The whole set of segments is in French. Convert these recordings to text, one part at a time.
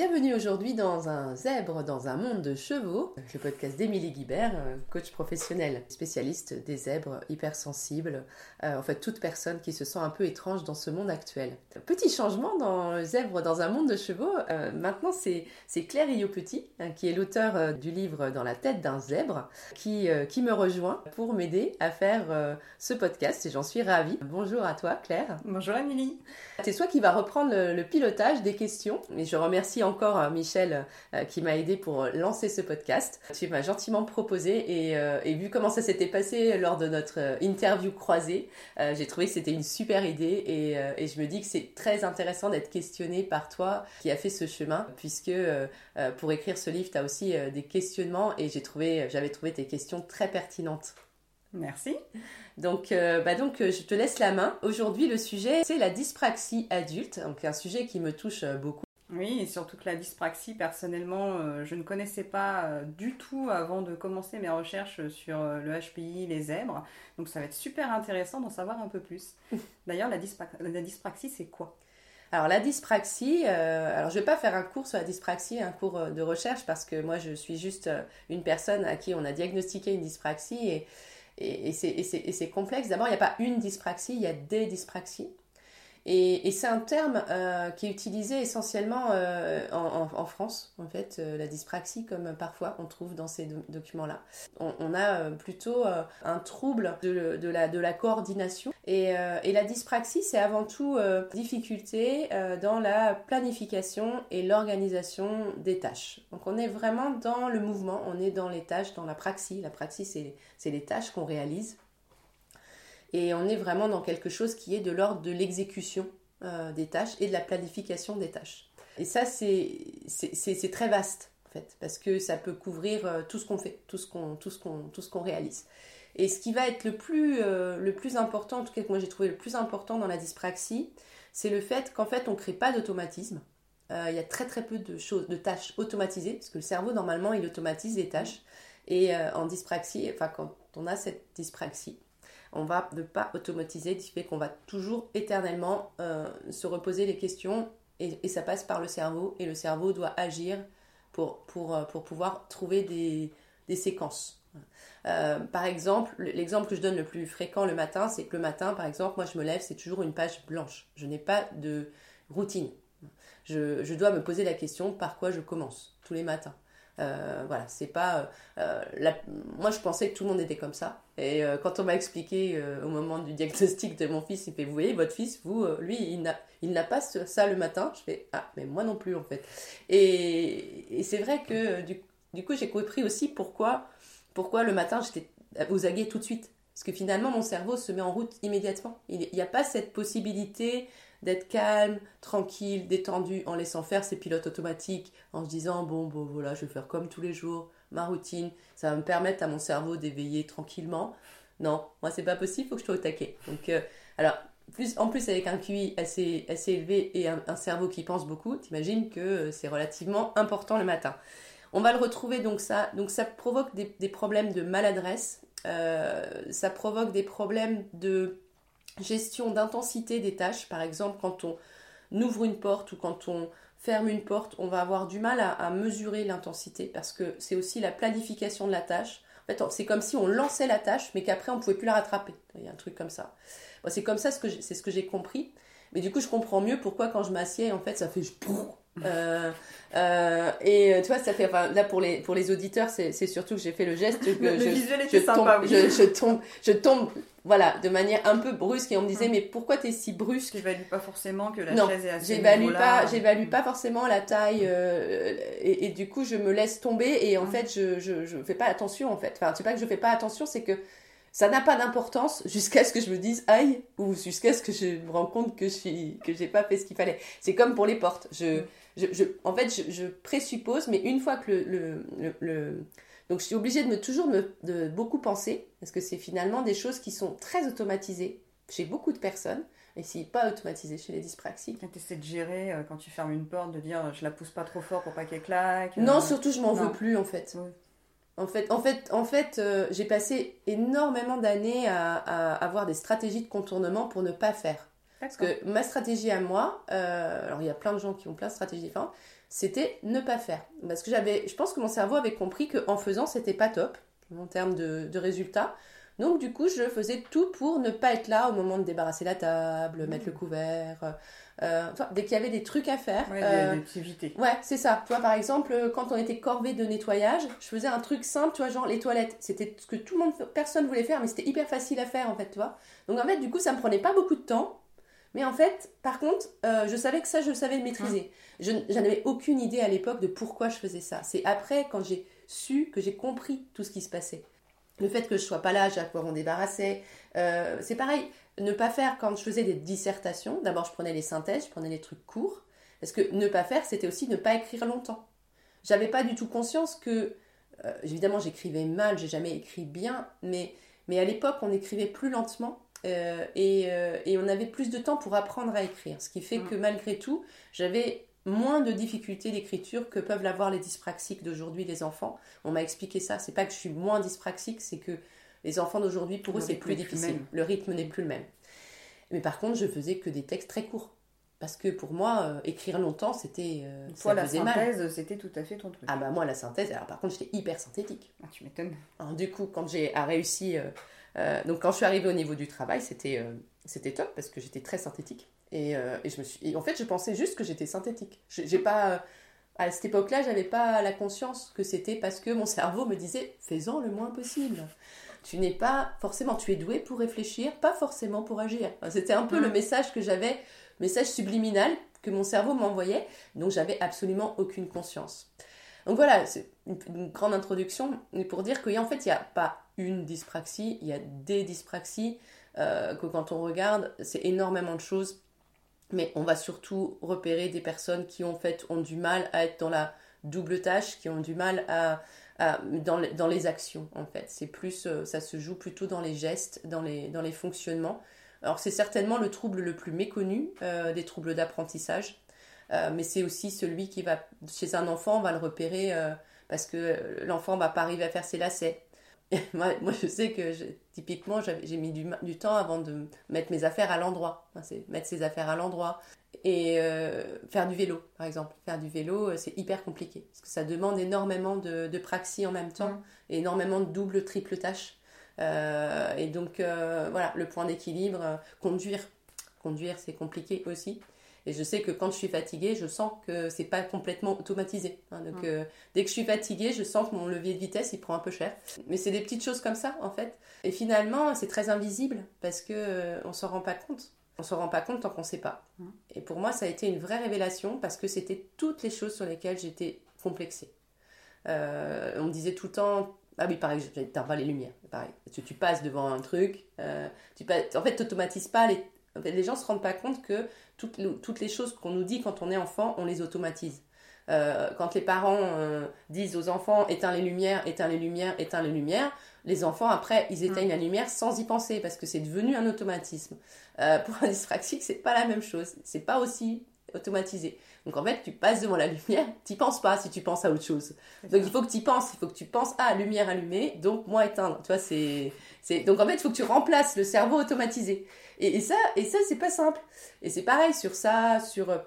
Bienvenue aujourd'hui dans un zèbre dans un monde de chevaux, le podcast d'Émilie Guibert, euh, coach professionnel, spécialiste des zèbres hypersensibles, euh, en fait toute personne qui se sent un peu étrange dans ce monde actuel. Petit changement dans le zèbre dans un monde de chevaux, euh, maintenant c'est, Claire Iopetit, hein, qui est l'auteur du livre Dans la tête d'un zèbre, qui, qui me rejoint pour m'aider à faire ce podcast et j'en suis ravie. Bonjour à toi Claire. Bonjour Émilie. C'est toi qui vas reprendre le, pilotage des questions et je remercie encore euh, Michel euh, qui m'a aidé pour lancer ce podcast. Tu m'as gentiment proposé et, euh, vu comment ça s'était passé lors de notre interview croisée, j'ai trouvé que c'était une super idée et, je me dis que c'est très intéressant d'être questionné par toi qui a fait ce chemin puisque pour écrire ce livre, tu as aussi des questionnements et j'avais trouvé tes questions très pertinentes. Merci. Donc, bah donc, je te laisse la main. Aujourd'hui, le sujet, c'est la dyspraxie adulte, donc un sujet qui me touche beaucoup. Oui, et surtout que la dyspraxie, personnellement, euh, je ne connaissais pas euh, du tout avant de commencer mes recherches sur euh, le HPI, les zèbres. Donc ça va être super intéressant d'en savoir un peu plus. D'ailleurs, la, la, dyspraxie, c'est quoi? Alors la dyspraxie, alors je vais pas faire un cours sur la dyspraxie, un cours de recherche parce que moi je suis juste une personne à qui on a diagnostiqué une dyspraxie et, et, c'est complexe. D'abord, il n'y a pas une dyspraxie, il y a des dyspraxies. Et, c'est un terme euh, qui est utilisé essentiellement euh, en, France, en fait, euh, la dyspraxie, comme parfois on trouve dans ces documents-là. On, a plutôt un trouble de, la, coordination. Et, et la dyspraxie, c'est avant tout difficulté dans la planification et l'organisation des tâches. Donc on est vraiment dans le mouvement, on est dans les tâches, dans la praxie. La praxie, c'est les tâches qu'on réalise et on est vraiment dans quelque chose qui est de l'ordre de l'exécution euh, des tâches et de la planification des tâches. Et ça, c'est très vaste, en fait, parce que ça peut couvrir euh, tout ce qu'on fait, tout ce qu'on qu'on réalise. Et ce qui va être le plus, euh, le plus important, en tout cas que moi j'ai trouvé le plus important dans la dyspraxie, c'est le fait qu'en fait on ne crée pas d'automatisme. Il y a très très peu de choses, de tâches automatisées, parce que le cerveau normalement il automatise les tâches. Et en dyspraxie, enfin quand on a cette dyspraxie, on va ne pas automatiser, du fait qu'on va toujours éternellement euh, se reposer les questions et, ça passe par le cerveau et le cerveau doit agir pour, pour, euh, pour pouvoir trouver des, des séquences. Euh, par exemple, l'exemple que je donne le plus fréquent le matin, c'est que le matin, par exemple, moi je me lève, c'est toujours une page blanche. Je n'ai pas de routine. Je, je, dois me poser la question par quoi je commence tous les matins. Euh, voilà, c'est pas. Euh, moi, je pensais que tout le monde était comme ça. Et euh, quand on m'a expliqué au moment du diagnostic de mon fils, il fait Vous voyez, votre fils, vous, lui, il n'a pas ça le matin. Je fais Ah, mais moi non plus, en fait. Et, c'est vrai que du, coup, j'ai compris aussi pourquoi, pourquoi le matin, j'étais aux aguets tout de suite. Parce que finalement, mon cerveau se met en route immédiatement. Il n'y a pas cette possibilité d'être calme, tranquille, détendu, en laissant faire ses pilotes automatiques, en se disant bon, bon voilà, je vais faire comme tous les jours, ma routine, ça va me permettre à mon cerveau d'éveiller tranquillement. Non, moi c'est pas possible, il faut que je sois au taquet. Donc, euh, alors, plus, en plus avec un QI assez, assez élevé et un, cerveau qui pense beaucoup, t'imagines que euh, c'est relativement important le matin. On va le retrouver donc ça, donc ça provoque des, problèmes de maladresse, euh, ça provoque des problèmes de gestion d'intensité des tâches. Par exemple, quand on ouvre une porte ou quand on ferme une porte, on va avoir du mal à, mesurer l'intensité parce que c'est aussi la planification de la tâche. En fait, c'est comme si on lançait la tâche, mais qu'après on pouvait plus la rattraper. Il y a un truc comme ça. c'est comme ça, c'est ce que j'ai compris. Mais du coup, je comprends mieux pourquoi quand je m'assieds, en fait, ça fait euh, euh, et euh, tu vois, ça fait. Enfin, là, pour les, pour les auditeurs, c'est surtout que j'ai fait le geste. Que le, je, visuel était sympa, oui. je, tombe, je tombe, voilà, de manière un peu brusque. Et on me disait, hum. mais pourquoi t'es si brusque? J'évalue pas forcément que la chaise est assez. J'évalue pas, j'évalue pas forcément la taille. et, et, du coup, je me laisse tomber. Et en hum. fait, je, je, je fais pas attention, en fait. Enfin, c'est pas que je fais pas attention, c'est que ça n'a pas d'importance jusqu'à ce que je me dise aïe ou jusqu'à ce que je me rends compte que je suis que j'ai pas fait ce qu'il fallait. C'est comme pour les portes. Je, je, en fait, je, présuppose, mais une fois que le, le, donc je suis obligée de me toujours me, de beaucoup penser parce que c'est finalement des choses qui sont très automatisées chez beaucoup de personnes. Et si pas automatisées chez les dyspraxiques. Tu essaies de gérer euh, quand tu fermes une porte, de dire je la pousse pas trop fort pour pas qu'elle claque. Non, euh, surtout je m'en veux plus en fait. En fait, en fait, en fait euh, j'ai passé énormément d'années à, avoir des stratégies de contournement pour ne pas faire. Parce que ma stratégie à moi, alors il y a plein de gens qui ont plein de stratégies différentes, c'était ne pas faire. Parce que j'avais, je pense que mon cerveau avait compris qu'en faisant, c'était pas top en termes de, de, résultats. Donc du coup, je faisais tout pour ne pas être là au moment de débarrasser la table, mettre le couvert. Euh, dès qu'il y avait des trucs à faire. Ouais, euh, des activités. Ouais, c'est ça. Tu vois, par exemple, quand on était corvé de nettoyage, je faisais un truc simple, tu vois, genre les toilettes. C'était ce que tout le monde, personne voulait faire, mais c'était hyper facile à faire en fait, tu vois. Donc en fait, du coup, ça me prenait pas beaucoup de temps. Mais en fait, par contre, euh, je savais que ça, je savais le maîtriser. Je, n'avais aucune idée à l'époque de pourquoi je faisais ça. C'est après, quand j'ai su, que j'ai compris tout ce qui se passait. Le fait que je sois pas là, j'ai à pouvoir en débarrasser. Euh, c'est pareil, ne pas faire quand je faisais des dissertations. D'abord, je prenais les synthèses, je prenais les trucs courts. Parce que ne pas faire, c'était aussi ne pas écrire longtemps. J'avais pas du tout conscience que, euh, évidemment, j'écrivais mal, j'ai jamais écrit bien, mais, mais à l'époque, on écrivait plus lentement euh, euh, et, on avait plus de temps pour apprendre à écrire. Ce qui fait mm. que malgré tout, j'avais moins de difficultés d'écriture que peuvent l'avoir les dyspraxiques d'aujourd'hui, les enfants. On m'a expliqué ça. C'est pas que je suis moins dyspraxique, c'est que les enfants d'aujourd'hui, pour eux, c'est plus difficile. le rythme n'est plus le même. Mais par contre, je faisais que des textes très courts. Parce que pour moi, euh, écrire longtemps, c'était. Toi, la synthèse, c'était tout à fait ton truc. Ah bah moi, la synthèse, alors par contre, j'étais hyper synthétique. Ah, tu m'étonnes. Du coup, quand j'ai réussi euh, donc quand je suis arrivée au niveau du travail, c'était euh, c'était top parce que j'étais très synthétique. Et, euh, et, je me suis, en fait, je pensais juste que j'étais synthétique. J'ai pas, à cette époque-là, j'avais pas la conscience que c'était parce que mon cerveau me disait fais-en le moins possible. Tu n'es pas forcément, tu es doué pour réfléchir, pas forcément pour agir. C'était un peu le message que j'avais, message subliminal que mon cerveau m'envoyait, donc j'avais absolument aucune conscience. Donc voilà, c'est une, grande introduction, pour dire qu'en fait, il n'y a pas une dyspraxie, il y a des dyspraxies, euh, que quand on regarde, c'est énormément de choses, mais on va surtout repérer des personnes qui en fait ont du mal à être dans la double tâche, qui ont du mal à, dans, les, actions en fait. C'est plus, euh, ça se joue plutôt dans les gestes, dans les, dans fonctionnements. Alors c'est certainement le trouble le plus méconnu euh, des troubles d'apprentissage, mais c'est aussi celui qui va, chez un enfant, on va le repérer parce que l'enfant va pas arriver à faire ses lacets, moi, moi, je sais que typiquement, j'ai mis du, du, temps avant de mettre mes affaires à l'endroit. c'est mettre ses affaires à l'endroit. Et euh, faire du vélo, par exemple. Faire du vélo, euh, c'est hyper compliqué. Parce que ça demande énormément de, de praxis en même temps, et énormément de double, triple tâches. Euh, et donc, voilà, le point d'équilibre, conduire. Conduire, c'est compliqué aussi. Et je sais que quand je suis fatiguée, je sens que c'est pas complètement automatisé. Hein. donc, mm. euh, dès que je suis fatiguée, je sens que mon levier de vitesse il prend un peu cher. Mais c'est des petites choses comme ça en fait. Et finalement, c'est très invisible parce que euh, on s'en rend pas compte. On s'en rend pas compte tant qu'on sait pas. Mm. Et pour moi, ça a été une vraie révélation parce que c'était toutes les choses sur lesquelles j'étais complexée. Euh, on me disait tout le temps, ah oui, pareil, t'as pas les lumières. Pareil. Tu, tu passes devant un truc, tu en fait, tu n'automatises pas les, les gens ne se rendent pas compte que toutes, toutes les choses qu'on nous dit quand on est enfant, on les automatise. Euh, quand les parents euh, disent aux enfants éteins les lumières, éteins les lumières, éteins les lumières, les enfants après ils éteignent mm. la lumière sans y penser parce que c'est devenu un automatisme. Euh, pour un dyspraxique, c'est pas la même chose, c'est pas aussi automatisé. Donc en fait, tu passes devant la lumière, tu penses pas si tu penses à autre chose. Donc il faut que tu penses, il faut que tu penses à lumière allumée, donc moi éteindre. Tu vois, c'est donc en fait, il faut que tu remplaces le cerveau automatisé. Et, ça, et ça c'est pas simple. Et c'est pareil sur ça, sur. Euh,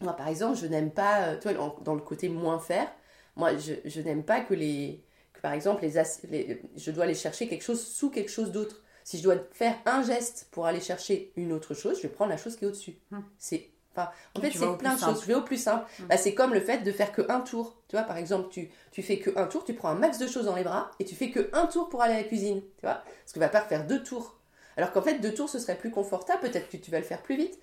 moi, par exemple, je n'aime pas. Euh, tu vois, dans le côté moins faire, moi, je, n'aime pas que les. Que, par exemple, les, je dois aller chercher quelque chose sous quelque chose d'autre. Si je dois faire un geste pour aller chercher une autre chose, je vais prendre la chose qui est au-dessus. Hmm. C'est Enfin, en fait, c'est plein de choses. Je vais au plus simple. Hmm. Bah, c'est comme le fait de faire que un tour. Tu vois, par exemple, tu, tu fais que un tour, tu prends un max de choses dans les bras et tu fais que un tour pour aller à la cuisine. Tu vois Parce que va pas faire deux tours. Alors qu'en fait, deux tours, ce serait plus confortable. Peut-être que tu vas le faire plus vite.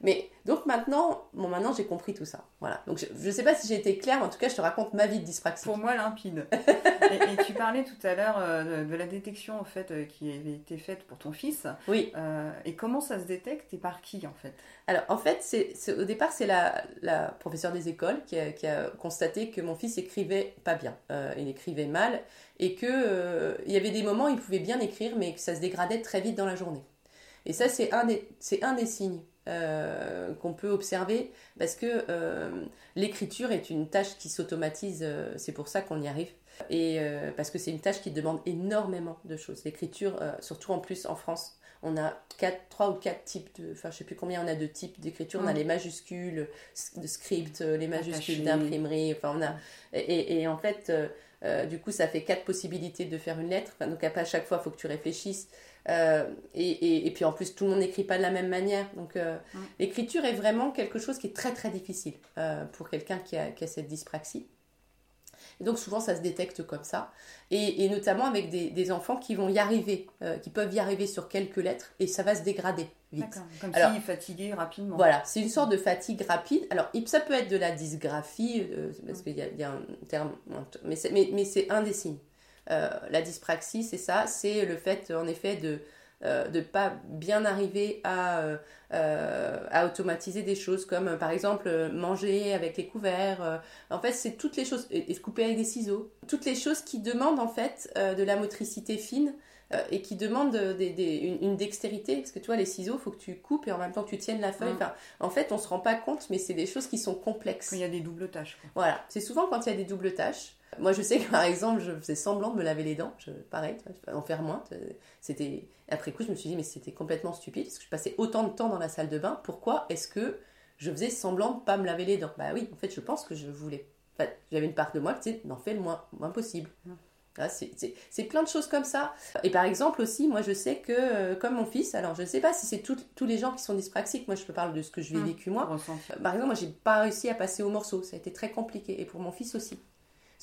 Mais donc maintenant, bon, maintenant j'ai compris tout ça. Voilà. Donc je ne sais pas si j'ai été claire, mais en tout cas, je te raconte ma vie de dyspraxique. Pour moi, limpide. et, tu parlais tout à l'heure euh, de, la détection en fait euh, qui avait été faite pour ton fils. Oui. Euh, et comment ça se détecte et par qui en fait? Alors en fait, c'est, au départ, c'est la, la, professeure des écoles qui a, qui a, constaté que mon fils écrivait pas bien. il écrivait mal et que il y avait des moments où il pouvait bien écrire, mais que ça se dégradait très vite dans la journée. Et ça, c'est un des, c'est un des signes euh, qu'on peut observer parce que euh, l'écriture est une tâche qui s'automatise, euh, c'est pour ça qu'on y arrive. Et parce que c'est une tâche qui demande énormément de choses. L'écriture, surtout en plus en France, on a quatre, trois ou quatre types de, enfin je sais plus combien on a de types d'écriture. On a les majuscules de script, les majuscules d'imprimerie. Enfin on a et, et en fait du coup ça fait quatre possibilités de faire une lettre. Enfin, donc à chaque fois il faut que tu réfléchisses. Euh, et, et, et puis en plus tout le monde n'écrit pas de la même manière. Donc euh, l'écriture est vraiment quelque chose qui est très très difficile euh, pour quelqu'un qui a, qui a cette dyspraxie. Et donc souvent ça se détecte comme ça. Et, et notamment avec des, des enfants qui vont y arriver, qui peuvent y arriver sur quelques lettres et ça va se dégrader vite. Comme Alors- s'il fatiguait rapidement. Voilà, c'est une sorte de fatigue rapide. Alors, ça peut être de la dysgraphie, parce qu'il y, a- il y a un terme, mais c'est, mais, mais c'est un des signes. Euh, la dyspraxie, c'est ça, c'est le fait, en effet, de ne pas bien arriver à, euh, euh, à automatiser des choses, comme euh, par exemple euh, manger avec les couverts. euh. en fait, c'est toutes les choses, et, et se couper avec des ciseaux, toutes les choses qui demandent en fait euh, de la motricité fine euh, et qui demandent euh, des- des- une, une dextérité. Parce que tu vois, les ciseaux, il faut que tu coupes et en même temps que tu tiennes la feuille. Mm. Enfin, en fait, on se rend pas compte, mais c'est des choses qui sont complexes. Quand il y a des doubles tâches. quoi. Voilà, c'est souvent quand il y a des doubles tâches. Moi, je sais que par exemple, je faisais semblant de me laver les dents, je, pareil, en faire moins. C'était après coup, je me suis dit mais c'était complètement stupide parce que je passais autant de temps dans la salle de bain. Pourquoi est-ce que je faisais semblant de pas me laver les dents? Bah oui, en fait, je pense que je voulais. Enfin, j'avais une part de moi qui disait d'en faire le moins, moins possible. Ah, c'est- plein de choses comme ça. Et par exemple aussi, moi je sais que, euh, comme mon fils, alors je ne sais pas si c'est tous les gens qui sont dyspraxiques, moi je te parle de ce que je Mm. vécu moi. Par exemple, moi, j'ai pas réussi à passer au morceau. Ça a été très compliqué. Et pour mon fils aussi.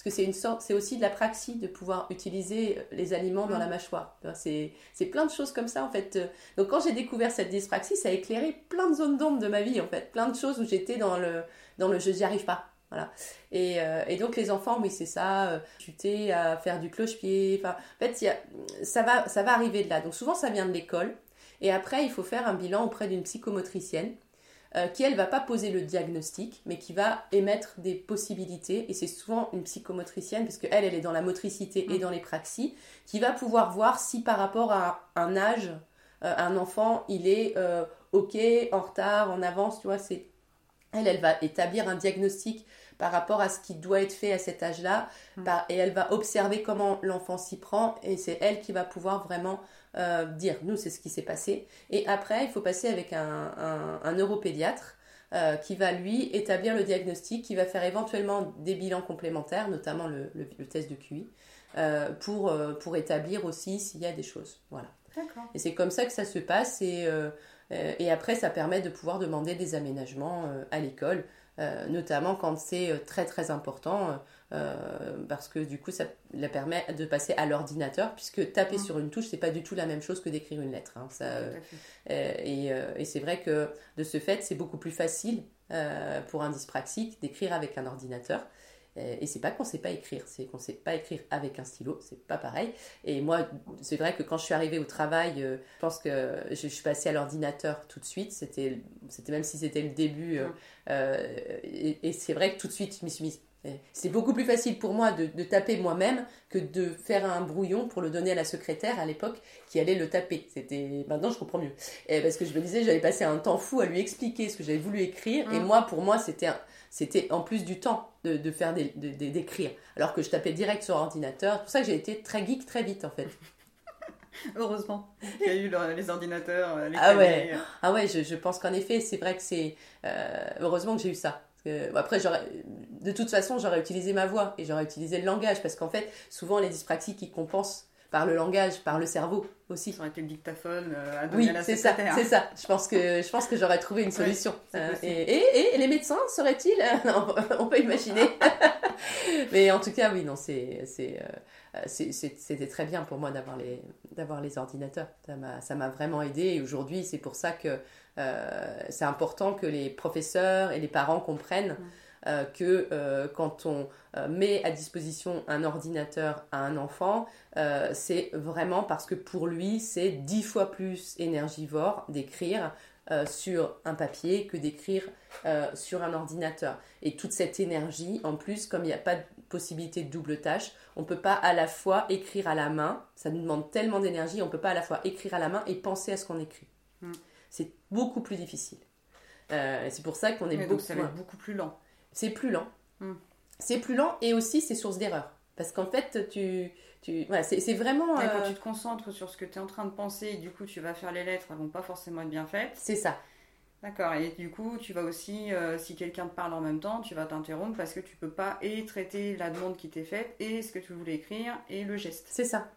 Parce que c'est une sorte, c'est aussi de la praxie de pouvoir utiliser les aliments dans Mm. la mâchoire. C'est, c'est plein de choses comme ça, en fait. Donc, quand j'ai découvert cette dyspraxie, ça a éclairé plein de zones d'ombre de ma vie, en fait. Plein de choses où j'étais dans le, dans le je n'y arrive pas. Voilà. Et, euh, et donc, les enfants, oui, c'est ça. Euh, chuter, à faire du cloche-pied. En fait, il y a, ça, va, ça va arriver de là. Donc, souvent, ça vient de l'école. Et après, il faut faire un bilan auprès d'une psychomotricienne euh, qui elle va pas poser le diagnostic, mais qui va émettre des possibilités. Et c'est souvent une psychomotricienne, parce qu'elle, elle est dans la motricité et Mm. dans les praxies, qui va pouvoir voir si par rapport à un âge, euh, un enfant, il est euh, ok, en retard, en avance, tu vois. C'est elle, elle va établir un diagnostic par rapport à ce qui doit être fait à cet âge-là, Mm. et elle va observer comment l'enfant s'y prend, et c'est elle qui va pouvoir vraiment euh, dire, nous, c'est ce qui s'est passé. Et après, il faut passer avec un, un, un neuropédiatre euh, qui va, lui, établir le diagnostic, qui va faire éventuellement des bilans complémentaires, notamment le, le- le test de QI, euh, pour, pour établir aussi s'il y a des choses. Voilà. Et c'est comme ça que ça se passe. Et, et après, ça permet de pouvoir demander des aménagements à l'école, notamment quand c'est très très important, euh, parce que du coup, ça la permet de passer à l'ordinateur, puisque taper Mm. sur une touche, c'est pas du tout la même chose que d'écrire une lettre. hein. Ça, euh, euh, et et c'est vrai que de ce fait, c'est beaucoup plus facile pour un dyspraxique d'écrire avec un ordinateur. Et c'est pas qu'on sait pas écrire, c'est qu'on sait pas écrire avec un stylo, c'est pas pareil. Et moi, c'est vrai que quand je suis arrivée au travail, je pense que je, suis passée à l'ordinateur tout de suite. C'était, c'était même si c'était le début. Mm. euh, et et c'est vrai que tout de suite, je m'y suis mise. Et C'est beaucoup plus facile pour moi de, de taper moi-même que de faire un brouillon pour le donner à la secrétaire à l'époque qui allait le taper. C'était maintenant je comprends mieux. Et parce que je me disais j'allais passer un temps fou à lui expliquer ce que j'avais voulu écrire et Mm. moi pour moi c'était c'était en plus du temps de, de faire des, de- de- d'écrire alors que je tapais direct sur ordinateur. C'est pour ça que j'ai été très geek très vite en fait. Heureusement qu'il y a eu le- les ordinateurs, euh, les Ah ouais. Ah ouais, je, je pense qu'en effet, c'est vrai que c'est. euh, heureusement que j'ai eu ça. Après, j'aurais, de toute façon, j'aurais utilisé ma voix et j'aurais utilisé le langage. Parce qu'en fait, souvent, les dyspraxies qui compensent par le langage, par le cerveau aussi. Ça aurait été le dictaphone euh, à donner Oui, à la c'est ça, c'est ça. Je pense que je pense que j'aurais trouvé une solution. Euh, et, et, et les médecins seraient-ils? On peut imaginer. Mais en tout cas, oui, non, c'est c'est euh, c'est- c'était très bien pour moi d'avoir les d'avoir les ordinateurs. Ça m'a ça m'a vraiment aidé. Et aujourd'hui, c'est pour ça que euh, c'est important que les professeurs et les parents comprennent. Euh, que euh, quand on euh, met à disposition un ordinateur à un enfant, c'est vraiment parce que pour lui, c'est dix fois plus énergivore d'écrire euh, sur un papier que d'écrire euh, sur un ordinateur. Et toute cette énergie, en plus, comme il n'y a pas de possibilité de double tâche, on ne peut pas à la fois écrire à la main, ça nous demande tellement d'énergie, on ne peut pas à la fois écrire à la main et penser à ce qu'on écrit. Mm. C'est beaucoup plus difficile. Euh, c'est pour ça qu'on est beaucoup donc ça va être beaucoup plus lent. c'est plus lent. Hmm. C'est plus lent et aussi c'est source d'erreur. Parce qu'en fait, tu, tu, voilà, c'est vraiment. Quand euh, tu te concentres sur ce que tu es en train de penser, et du coup, tu vas faire les lettres, elles vont pas forcément être bien faites. C'est ça. D'accord. Et du coup, tu vas aussi, euh, si quelqu'un te parle en même temps, tu vas t'interrompre parce que tu peux pas et traiter la demande qui t'est faite et ce que tu voulais écrire et le geste. C'est ça.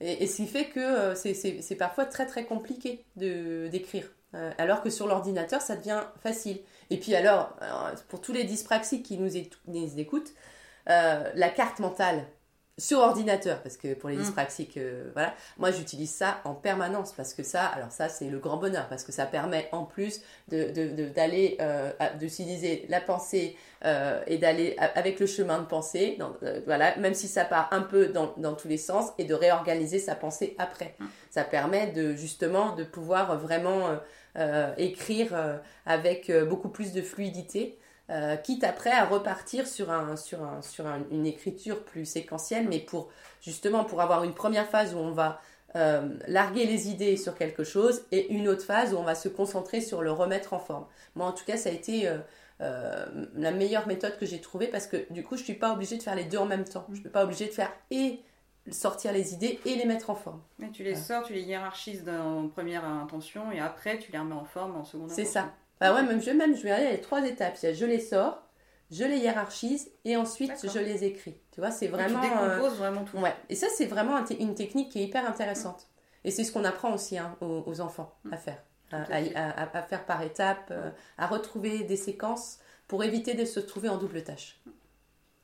Et, et ce qui fait que euh, c'est- parfois très très compliqué de- d'écrire. Euh, alors que sur l'ordinateur, ça devient facile. Et puis alors, alors, pour tous les dyspraxiques qui nous écoutent, euh, la carte mentale sur ordinateur, parce que pour les Mm. dyspraxiques, euh, voilà, moi j'utilise ça en permanence, parce que ça, alors ça c'est le grand bonheur, parce que ça permet en plus de- de- de- d'aller, euh, d'utiliser la pensée euh, et d'aller avec le chemin de pensée, dans- euh, voilà, même si ça part un peu dans, dans tous les sens, et de réorganiser sa pensée après. Mm. Ça permet de justement de pouvoir vraiment écrire avec beaucoup plus de fluidité. Euh, quitte après à repartir sur, un, sur, un, sur un- une écriture plus séquentielle, mais pour justement pour avoir une première phase où on va euh, larguer les idées sur quelque chose et une autre phase où on va se concentrer sur le remettre en forme. Moi, en tout cas, ça a été euh, euh, la meilleure méthode que j'ai trouvée parce que du coup, je suis pas obligée de faire les deux en même temps. Je ne suis pas obligée de faire et sortir les idées et les mettre en forme. Mais tu les sors, tu les hiérarchises en première intention et après tu les remets en forme en seconde C'est intention. ça. Bah ouais, même je, même, je vais aller les trois étapes. Je les sors, je les hiérarchise et ensuite je les écris. Tu vois, c'est vraiment. tu euh, vraiment tout. Ouais, et ça, c'est vraiment une technique qui est hyper intéressante. Et c'est ce qu'on apprend aussi hein, aux, aux enfants à faire. À, faire par étapes, euh, à retrouver des séquences pour éviter de se trouver en double tâche.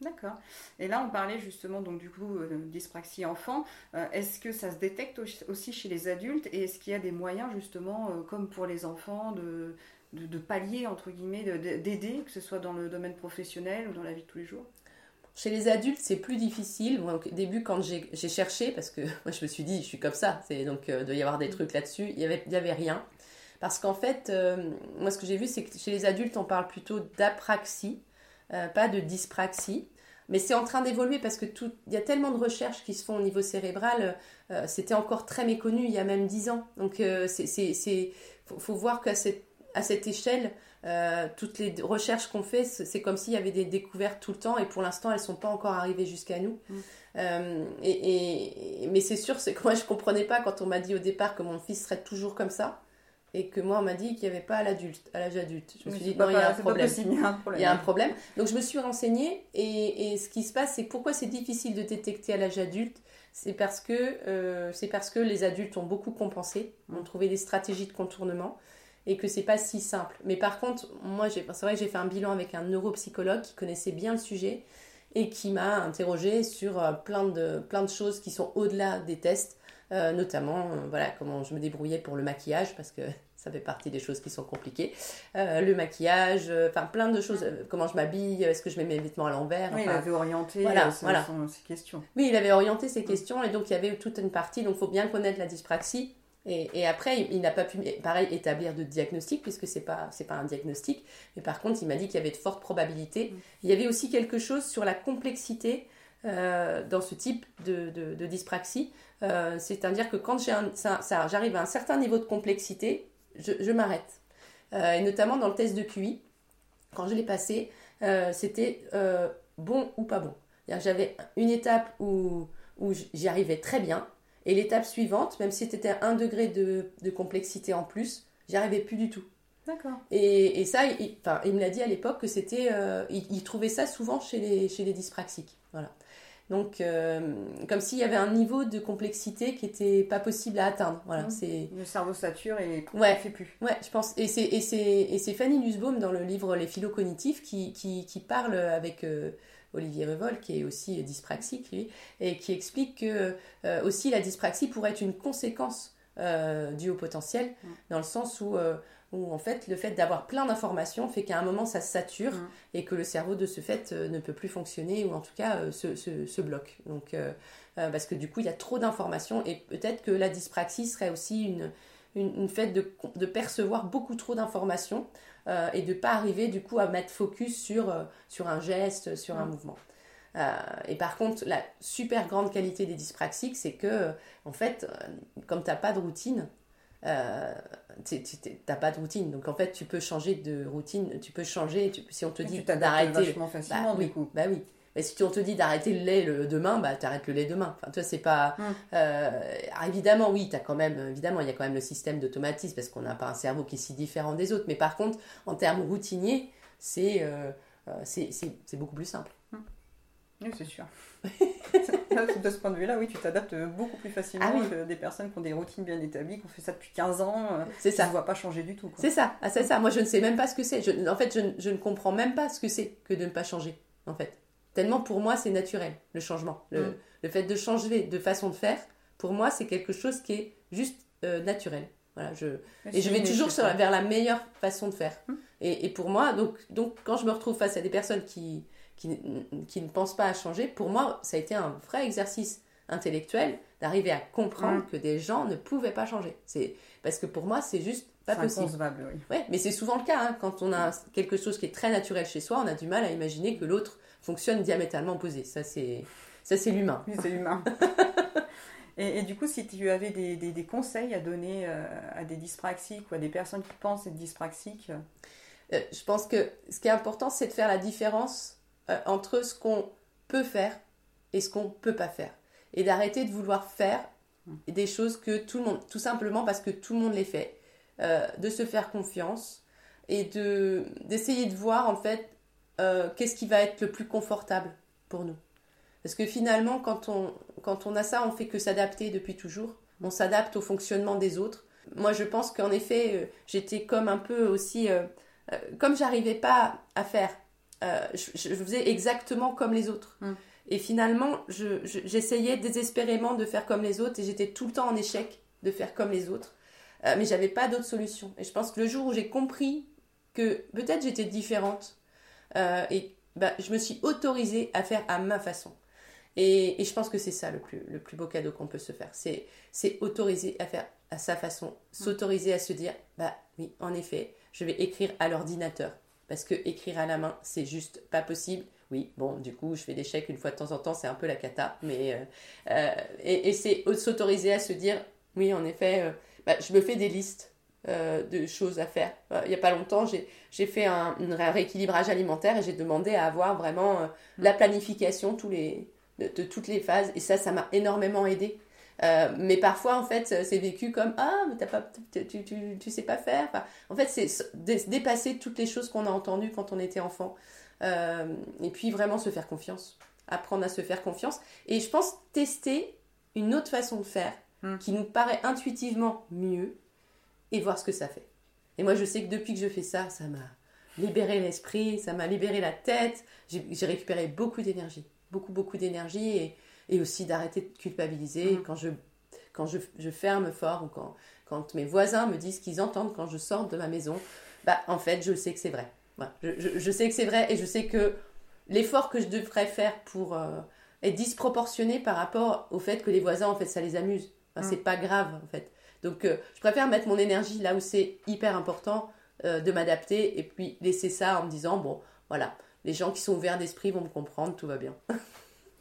D'accord. Et là, on parlait justement donc du coup euh, dyspraxie enfant. Euh, est-ce que ça se détecte au- aussi chez les adultes? Et est-ce qu'il y a des moyens justement, euh, comme pour les enfants, de, de, de pallier entre guillemets, de- de- d'aider, que ce soit dans le domaine professionnel ou dans la vie de tous les jours Chez les adultes, c'est plus difficile. Moi, au début, quand j'ai cherché, parce que moi, je me suis dit, je suis comme ça, c'est donc euh, doit y avoir des trucs là-dessus, il n'y avait, il y avait rien. Parce qu'en fait, euh, moi, ce que j'ai vu, c'est que chez les adultes, on parle plutôt d'apraxie, euh, pas de dyspraxie. Mais c'est en train d'évoluer parce que tout, il y a tellement de recherches qui se font au niveau cérébral. euh, C'était encore très méconnu il y a même 10 ans. Donc, c'est- faut, faut voir qu'à cette, à cette échelle, euh, toutes les recherches qu'on fait, c'est comme s'il y avait des découvertes tout le temps et pour l'instant, elles sont pas encore arrivées jusqu'à nous. Mm. Euh, et, et- mais c'est sûr, c'est que moi, je comprenais pas quand on m'a dit au départ que mon fils serait toujours comme ça et que moi, on m'a dit qu'il n'y avait pas à l'adulte, à l'âge adulte. Je me suis dit, non, il y a un problème. possible, il y a un problème. Il y a un problème. Donc je me suis renseignée et, et ce qui se passe, c'est pourquoi c'est difficile de détecter à l'âge adulte C'est parce, que, euh, c'est parce que les adultes ont beaucoup compensé, ont trouvé des stratégies de contournement et que c'est pas si simple. Mais par contre, moi, c'est vrai que j'ai fait un bilan avec un neuropsychologue qui connaissait bien le sujet et qui m'a interrogé sur euh, plein de, plein de choses qui sont au-delà des tests, euh, notamment euh, voilà, comment je me débrouillais pour le maquillage, parce que ça fait partie des choses qui sont compliquées. Euh, le maquillage, enfin plein de choses, comment je m'habille, est-ce que je mets mes vêtements à l'envers. Oui, il avait orienté voilà, son- ses questions. oui, il avait orienté ses questions et donc il y avait toute une partie, donc il faut bien connaître la dyspraxie. Et, et après, il, il n'a pas pu, pareil, établir de diagnostic, puisque c'est pas, c'est pas un diagnostic. Mais par contre, il m'a dit qu'il y avait de fortes probabilités. Mm. Il y avait aussi quelque chose sur la complexité euh, dans ce type de, de, de dyspraxie. Euh, C'est-à-dire que quand j'arrive à un certain niveau de complexité, je, je m'arrête. Euh, et notamment dans le test de QI, quand je l'ai passé, c'était bon ou pas bon. J'avais une étape où, où j'y arrivais très bien, et l'étape suivante, même si c'était un degré de, de complexité en plus, j'y arrivais plus du tout. D'accord. Et, et ça, il, enfin, il me l'a dit à l'époque que c'était. euh, il, il trouvait ça souvent chez les, chez les dyspraxiques. Voilà. Donc, euh, comme s'il y avait un niveau de complexité qui était pas possible à atteindre. Voilà, Mhm. c'est. Le cerveau sature et Ouais. ne fait plus. Ouais, je pense. Et c'est, et c'est, et c'est Fanny Nussbaum dans le livre Les philo cognitifs qui, qui, qui parle avec euh, Olivier Revol, qui est aussi dyspraxique, lui, et qui explique que euh, aussi la dyspraxie pourrait être une conséquence euh, due au potentiel, dans le sens où, euh, où en fait le fait d'avoir plein d'informations fait qu'à un moment ça se sature et que le cerveau de ce fait ne peut plus fonctionner ou en tout cas se, se, se bloque. Donc, parce que du coup il y a trop d'informations et peut-être que la dyspraxie serait aussi une, une, de, de percevoir beaucoup trop d'informations euh, et de pas arriver du coup à mettre focus sur, euh, sur un geste, sur un mouvement. Euh, et par contre, la super grande qualité des dyspraxiques, c'est que, en fait, comme tu n'as pas de routine, tu n'as pas de routine. Donc, en fait, tu peux changer de routine, tu peux changer, tu- si on te Et dit d'arrêter. Bah facilement oui, du coup. bah oui. Mais si on te dit d'arrêter le lait le, demain, bah t'arrêtes le lait demain. Enfin, toi, c'est pas. Mm. Euh, évidemment, oui, as quand même, évidemment, il y a quand même le système d'automatisme parce qu'on n'a pas un cerveau qui est si différent des autres. Mais par contre, en termes routiniers, c'est euh, euh, c'est beaucoup plus simple. Oui, c'est sûr. de ce point de vue-là, oui, tu t'adaptes beaucoup plus facilement Ah oui. que des personnes qui ont des routines bien établies, qui ont fait ça depuis 15 ans. euh, C'est ça. ne voient pas changer du tout. C'est ça, ah, c'est ça. Moi, je ne sais même pas ce que c'est. En fait, je, je ne comprends même pas ce que c'est que de ne pas changer. En fait, tellement pour moi, c'est naturel le changement, le, Mm. le fait de changer de façon de faire. Pour moi, c'est quelque chose qui est juste euh, naturel. Voilà, je et je vais toujours sur vers la meilleure façon de faire. Mm. Et, et pour moi, donc, donc quand je me retrouve face à des personnes qui, qui, qui ne pensent pas à changer, pour moi, ça a été un vrai exercice intellectuel d'arriver à comprendre que des gens ne pouvaient pas changer. C'est parce que pour moi, c'est juste pas possible. oui. Ouais, mais c'est souvent le cas. hein. Quand on a quelque chose qui est très naturel chez soi, on a du mal à imaginer que l'autre fonctionne diamétralement opposé. Ça, c'est ça, c'est l'humain. Oui, c'est humain. et, et du coup, si tu avais des, des- des conseils à donner euh, à des dyspraxiques ou à des personnes qui pensent être dyspraxiques, euh, Euh, je pense que ce qui est important, c'est de faire la différence euh, entre ce qu'on peut faire et ce qu'on peut pas faire. Et d'arrêter de vouloir faire des choses que tout le monde, tout simplement parce que tout le monde les fait. Euh, de se faire confiance et de d'essayer de voir en fait euh, qu'est-ce qui va être le plus confortable pour nous. Parce que finalement, quand on, quand on a ça, on fait que s'adapter depuis toujours. On s'adapte au fonctionnement des autres. Moi, je pense qu'en effet, euh, j'étais comme un peu aussi... comme j'arrivais pas à faire, je, je faisais exactement comme les autres. Mm. Et finalement, je- je- j'essayais désespérément de faire comme les autres et j'étais tout le temps en échec de faire comme les autres. Euh, mais j'avais pas d'autre solution. Et je pense que le jour où j'ai compris que peut-être j'étais différente, euh, et bah, je me suis autorisée à faire à ma façon. Et, et je pense que c'est ça le plus, le plus beau cadeau qu'on peut se faire. C'est c'est autoriser à faire à sa façon, s'autoriser à se dire, bah oui, en effet, je vais écrire à l'ordinateur. Parce que écrire à la main, c'est juste pas possible. Oui, bon, du coup, je fais des chèques une fois de temps en temps, c'est un peu la cata. Mais, euh, euh, et, et c'est s'autoriser à se dire, oui, en effet, euh, bah, je me fais des listes euh, de choses à faire. Il y a pas longtemps, j'ai fait un, rééquilibrage alimentaire et j'ai demandé à avoir vraiment euh, la planification tous les, de, de toutes les phases. Et ça, ça m'a énormément aidé. Mais parfois, en fait, c'est vécu comme Ah, mais pas, tu, tu, tu, tu sais pas faire. Enfin, en fait, c'est dé- dépasser toutes les choses qu'on a entendues quand on était enfant. Euh, et puis vraiment se faire confiance. Apprendre à se faire confiance. Et je pense tester une autre façon de faire Mm. qui nous paraît intuitivement mieux et voir ce que ça fait. Et moi, je sais que depuis que je fais ça, ça m'a libéré l'esprit, ça m'a libéré la tête. J'ai récupéré beaucoup d'énergie, beaucoup, beaucoup d'énergie et, et aussi d'arrêter de culpabiliser Mm. quand, je, quand je, je ferme fort ou quand, quand mes voisins me disent qu'ils entendent quand je sors de ma maison. Bah, en fait, je sais que c'est vrai. Voilà. Je, je- je sais que c'est vrai et je sais que l'effort que je devrais faire pour euh, est disproportionné par rapport au fait que les voisins, en fait, ça les amuse. Enfin, Mm. C'est pas grave, en fait. Donc, euh, je préfère mettre mon énergie là où c'est hyper important euh, de m'adapter et puis laisser ça en me disant, bon, voilà, les gens qui sont ouverts d'esprit vont me comprendre, tout va bien.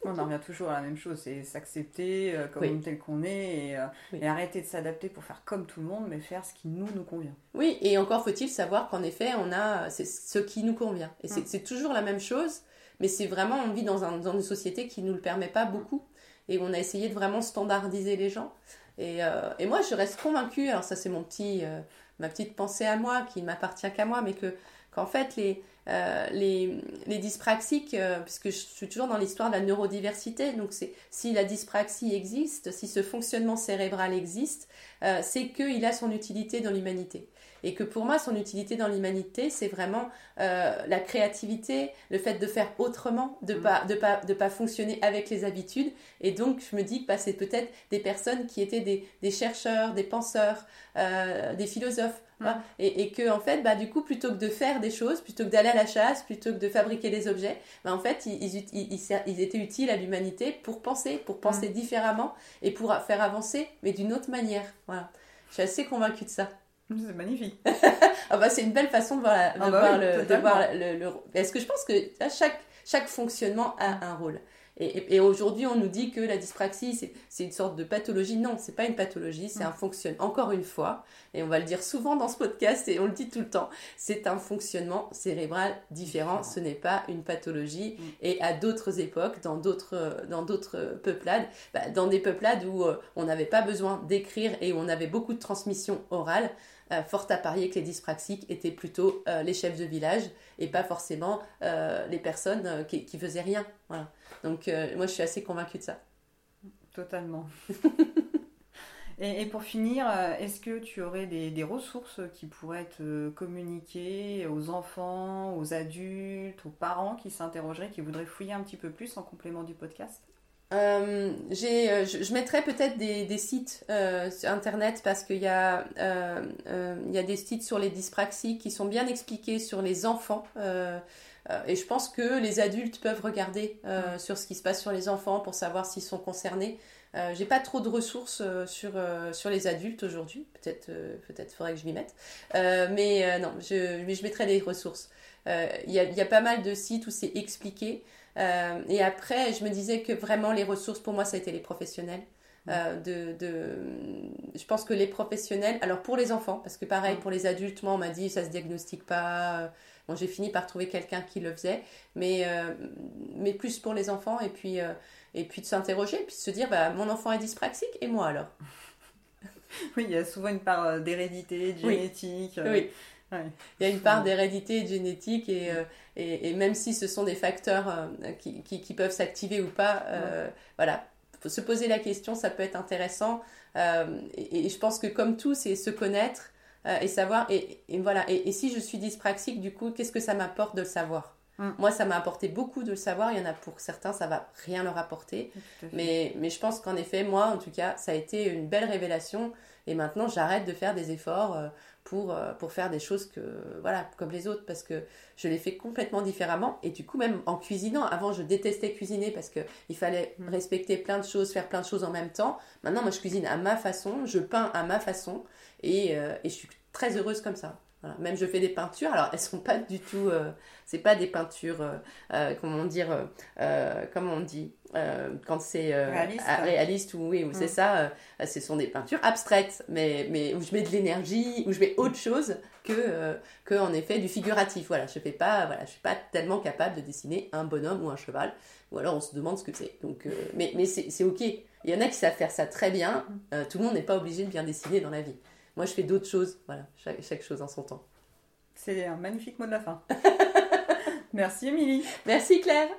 on en revient toujours à la même chose, c'est s'accepter euh, comme Oui. tel qu'on est et, euh, Oui. et arrêter de s'adapter pour faire comme tout le monde, mais faire ce qui nous, nous convient. Oui, et encore faut-il savoir qu'en effet, on a c'est ce qui nous convient. Et c'est Mm. c'est toujours la même chose, mais c'est vraiment, on vit dans, un, dans une société qui ne nous le permet pas beaucoup. Et on a essayé de vraiment standardiser les gens. Et, euh, et moi, je reste convaincue, alors ça c'est mon petit, ma petite pensée à moi, qui ne m'appartient qu'à moi, mais que qu'en fait, les, euh, les, les dyspraxiques, euh, puisque je suis toujours dans l'histoire de la neurodiversité, donc c'est si la dyspraxie existe, si ce fonctionnement cérébral existe, euh, c'est qu'il a son utilité dans l'humanité. Et que pour moi, son utilité dans l'humanité, c'est vraiment la créativité, le fait de faire autrement, de Mm. pas de pas de pas fonctionner avec les habitudes. Et donc, je me dis que bah, c'est peut-être des personnes qui étaient des, des chercheurs, des penseurs, des philosophes. Voilà. Et, et que en fait, bah, du coup, plutôt que de faire des choses, plutôt que d'aller à la chasse, plutôt que de fabriquer des objets, bah, en fait, ils, ils, ils- ils ser- ils étaient utiles à l'humanité pour penser, pour penser différemment et pour faire avancer, mais d'une autre manière. Voilà. Je suis assez convaincue de ça. C'est magnifique. Ah bah, c'est une belle façon de voir, la- de Ah bah voir oui, le, le, le- Est-ce que je pense que à chaque, chaque fonctionnement a un rôle Et, aujourd'hui, on nous dit que la dyspraxie, c'est une sorte de pathologie. Non, c'est pas une pathologie, c'est mm. un fonctionnement. Encore une fois, et on va le dire souvent dans ce podcast et on le dit tout le temps, c'est un fonctionnement cérébral différent. Ce n'est pas une pathologie. Mm. Et à d'autres époques, dans d'autres dans d'autres peuplades, bah, dans des peuplades où euh, on n'avait pas besoin d'écrire et où on avait beaucoup de transmission orale, fort à parier que les dyspraxiques étaient plutôt euh, les chefs de village et pas forcément les personnes qui, faisaient rien. Donc euh, moi je suis assez convaincue de ça. Totalement. et, pour finir, euh, est-ce que tu aurais des, ressources qui pourraient être euh, communiquées aux enfants, aux adultes, aux parents qui s'interrogeraient, qui voudraient fouiller un petit peu plus en complément du podcast? Je, mettrais peut-être des, sites sur internet parce qu'il y, a, y a des sites sur les dyspraxies qui sont bien expliqués sur les enfants. Euh, et je pense que les adultes peuvent regarder euh, sur ce qui se passe sur les enfants pour savoir s'ils sont concernés. Euh, j'ai pas trop de ressources sur, sur les adultes aujourd'hui. Peut-être peut-être faudrait que je m'y mette. mais non, je, mais je mettrai des ressources. Il y a, y, a, pas mal de sites où c'est expliqué. Et après, je me disais que vraiment les ressources, pour moi, ça a été les professionnels. de, de, je pense que les professionnels, alors pour les enfants, parce que pareil, pour les adultes, moi on m'a dit ça se diagnostique pas, Bon, j'ai fini par trouver quelqu'un qui le faisait, mais, euh, mais plus pour les enfants et puis, euh, et puis de s'interroger, puis de se dire, bah, mon enfant est dyspraxique et moi alors? Oui, il y a souvent une part euh, d'hérédité, de génétique. Oui. Il y a une part d'hérédité et de génétique et, et, et, même si ce sont des facteurs qui, qui, qui, peuvent s'activer ou pas, voilà, se poser la question, ça peut être intéressant. et, et, je pense que comme tout, c'est se connaître euh, et savoir, et, voilà, et, si je suis dyspraxique, du coup, qu'est-ce que ça m'apporte de le savoir? Mm. Moi, ça m'a apporté beaucoup de le savoir. Il y en a pour certains, ça va rien leur apporter. Mais, mais je pense qu'en effet, moi, en tout cas, ça a été une belle révélation. Et maintenant, j'arrête de faire des efforts euh, pour, euh, pour faire des choses que, voilà, comme les autres, parce que je les fais complètement différemment. Et du coup, même en cuisinant, avant, je détestais cuisiner parce qu'il fallait mm. respecter plein de choses, faire plein de choses en même temps. Maintenant, moi, je cuisine à ma façon, je peins à ma façon. Euh, et, je suis très heureuse comme ça. Même je fais des peintures, alors elles sont pas du tout, euh, c'est pas des peintures, euh, comment dire, comment on dit, quand c'est réaliste. ou oui, ou c'est mm. ça, ce sont des peintures abstraites, mais, mais où je mets de l'énergie, où je mets autre chose que, que en effet du figuratif. Voilà, je fais pas, voilà, je suis pas tellement capable de dessiner un bonhomme ou un cheval, ou alors on se demande ce que c'est. Donc, mais mais c'est ok. Il y en a qui savent faire ça très bien. tout le monde n'est pas obligé de bien dessiner dans la vie. Moi, je fais d'autres choses. Voilà, chaque, chose en son temps. C'est un magnifique mot de la fin. Merci, Émilie. Merci, Claire.